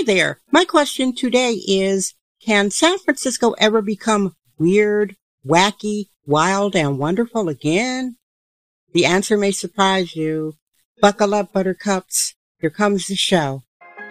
Hi there. My question today is, can San Francisco ever become weird, wacky, wild, and wonderful again? The answer may surprise you. Buckle up, buttercups. Here comes the show.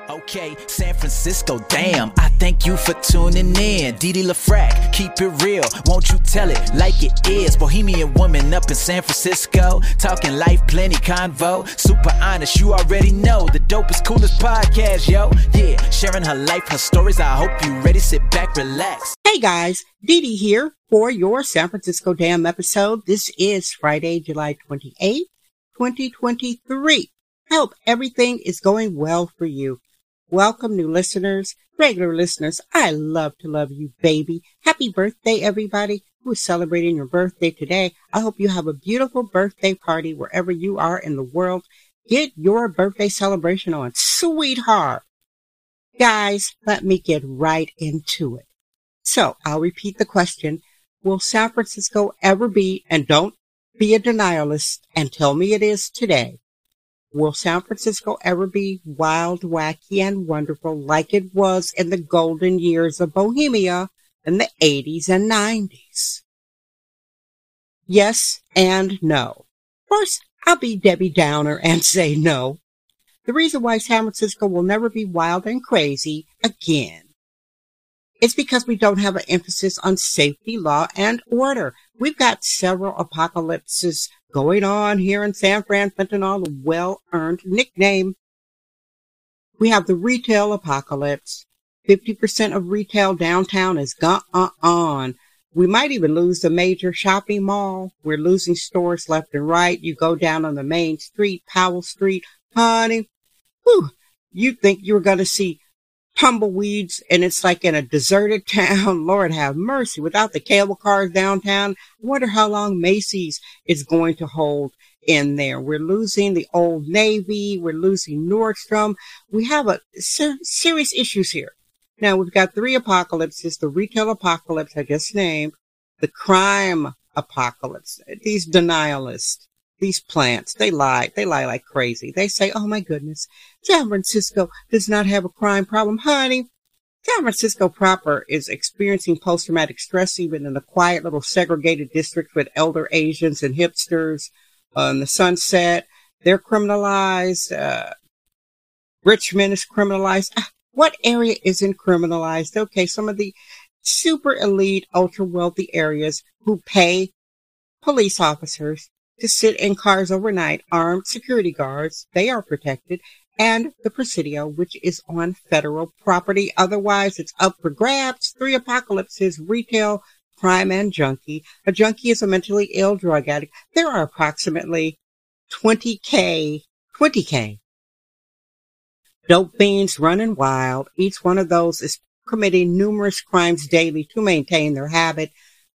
Okay, San Francisco, damn. I thank you for tuning in. Didi LaFrac, keep it real. Won't you tell it like it is? Bohemian woman up in San Francisco. Talking life, plenty convo. Super honest, you already know. The dopest, coolest podcast, yo. Yeah, sharing her life, her stories. I hope you ready. Sit back, relax. Hey guys, Didi here for your San Francisco Damn episode. This is Friday, July 28th, 2023. I hope everything is going well for you. Welcome, new listeners, regular listeners. I love to love you, baby. Happy birthday, everybody who is celebrating your birthday today. I hope you have a beautiful birthday party wherever you are in the world. Get your birthday celebration on, sweetheart. Guys, let me get right into it. So I'll repeat the question. Will San Francisco ever be, and don't be a denialist and tell me it is today, Will San Francisco ever be wild, wacky, and wonderful like it was in the golden years of Bohemia in the 80s and 90s? Yes and no. First, I'll be Debbie Downer and say no. The reason why San Francisco will never be wild and crazy again it's because we don't have an emphasis on safety, law, and order. We've got several apocalypses going on here in San Fran, fentanyl, a well-earned nickname. We have the retail apocalypse. 50% of retail downtown is gone on. We might even lose the major shopping mall. We're losing stores left and right. You go down on the main street, Powell Street, honey. Whew, you think you were going to see tumbleweeds and it's like in a deserted town. Lord have mercy. Without the cable cars downtown, I wonder how long Macy's is going to hold in there. We're losing the old Navy. We're losing Nordstrom. We have a ser- serious issues here. Now we've got three apocalypses, the retail apocalypse I just named, the crime apocalypse, these denialists these plants, they lie. They lie like crazy. They say, oh my goodness, San Francisco does not have a crime problem. Honey, San Francisco proper is experiencing post-traumatic stress even in the quiet little segregated district with elder Asians and hipsters on the sunset. They're criminalized. Uh, Richmond is criminalized. Ah, what area isn't criminalized? Okay, some of the super elite, ultra wealthy areas who pay police officers to sit in cars overnight, armed security guards, they are protected, and the Presidio, which is on federal property. Otherwise, it's up for grabs. Three apocalypses, retail, crime, and junkie. A junkie is a mentally ill drug addict. There are approximately 20K, 20K dope fiends running wild. Each one of those is committing numerous crimes daily to maintain their habit.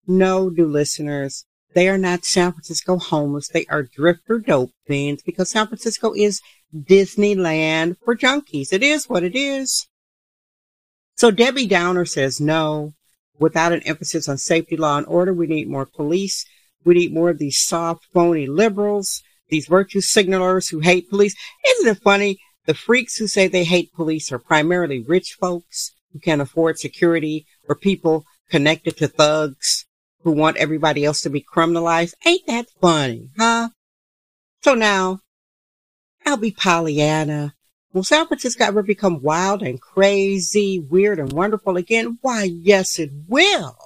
No, new listeners, they are not San Francisco homeless. They are drifter dope fiends because San Francisco is Disneyland for junkies. It is what it is. So Debbie Downer says no. Without an emphasis on safety, law, and order, we need more police. We need more of these soft, phony liberals, these virtue signalers who hate police. Isn't it funny? The freaks who say they hate police are primarily rich folks who can afford security or people connected to thugs who want everybody else to be criminalized. Ain't that funny, huh? So now, I'll be Pollyanna. Will San Francisco ever become wild and crazy, weird and wonderful again? Why, yes, it will.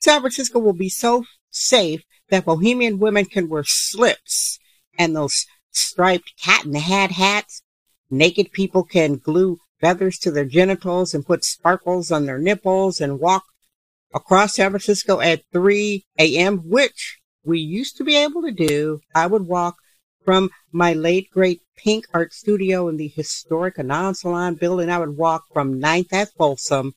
San Francisco will be so safe that bohemian women can wear slips and those striped cat in the hat hats. Naked people can glue feathers to their genitals and put sparkles on their nipples and walk across San Francisco at 3 a.m., which we used to be able to do. I would walk from my late great pink art studio in the historic Anon Salon building. I would walk from 9th at Folsom.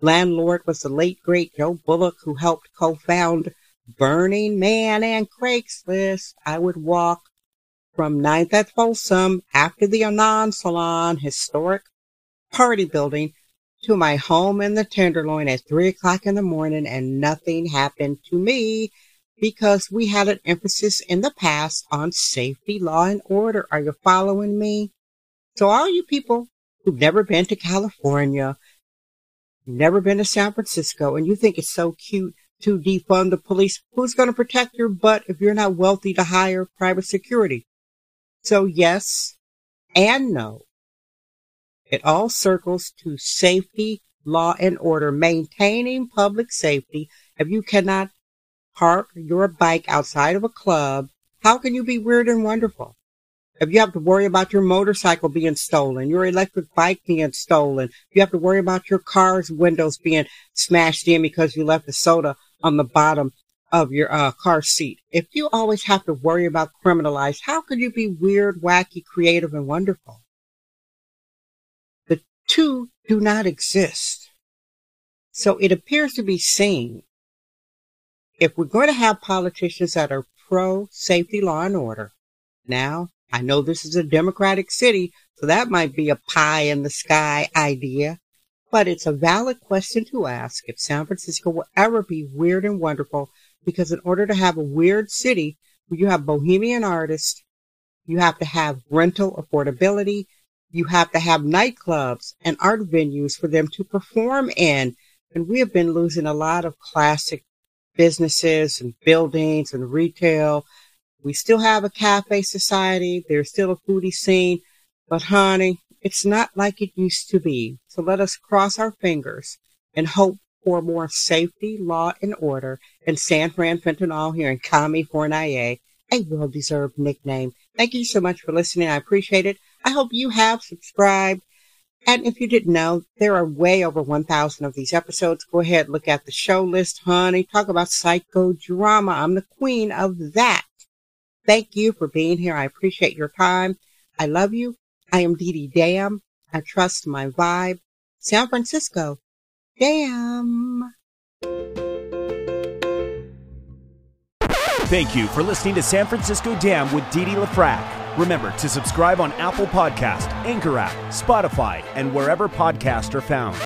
Landlord was the late great Joe Bullock who helped co-found Burning Man and Craigslist. I would walk from 9th at Folsom after the Anon Salon historic party building to my home in the Tenderloin at three o'clock in the morning and nothing happened to me because we had an emphasis in the past on safety, law, and order. Are you following me? So all you people who've never been to California, never been to San Francisco, and you think it's so cute to defund the police, who's going to protect your butt if you're not wealthy to hire private security? So yes and no. It all circles to safety, law and order, maintaining public safety. If you cannot park your bike outside of a club, how can you be weird and wonderful? If you have to worry about your motorcycle being stolen, your electric bike being stolen, you have to worry about your car's windows being smashed in because you left a soda on the bottom of your uh, car seat. If you always have to worry about criminalized, how could you be weird, wacky, creative, and wonderful? Two do not exist. So it appears to be seen if we're going to have politicians that are pro safety, law, and order, now I know this is a democratic city, so that might be a pie in the sky idea. But it's a valid question to ask if San Francisco will ever be weird and wonderful, because in order to have a weird city where you have bohemian artists, you have to have rental affordability, you have to have nightclubs and art venues for them to perform in. And we have been losing a lot of classic businesses and buildings and retail. We still have a cafe society. There's still a foodie scene. But honey, it's not like it used to be. So let us cross our fingers and hope for more safety, law, and order in San Fran Fentanyl here in California, a well-deserved nickname. Thank you so much for listening. I appreciate it. I hope you have subscribed. And if you didn't know, there are way over 1,000 of these episodes. Go ahead, look at the show list, honey. Talk about psychodrama. I'm the queen of that. Thank you for being here. I appreciate your time. I love you. I am Dee Dee Dam. I trust my vibe. San Francisco. Damn. Thank you for listening to San Francisco Damn with Dee Dee LaFrac. Remember to subscribe on Apple Podcast, Anchor app, Spotify, and wherever podcasts are found.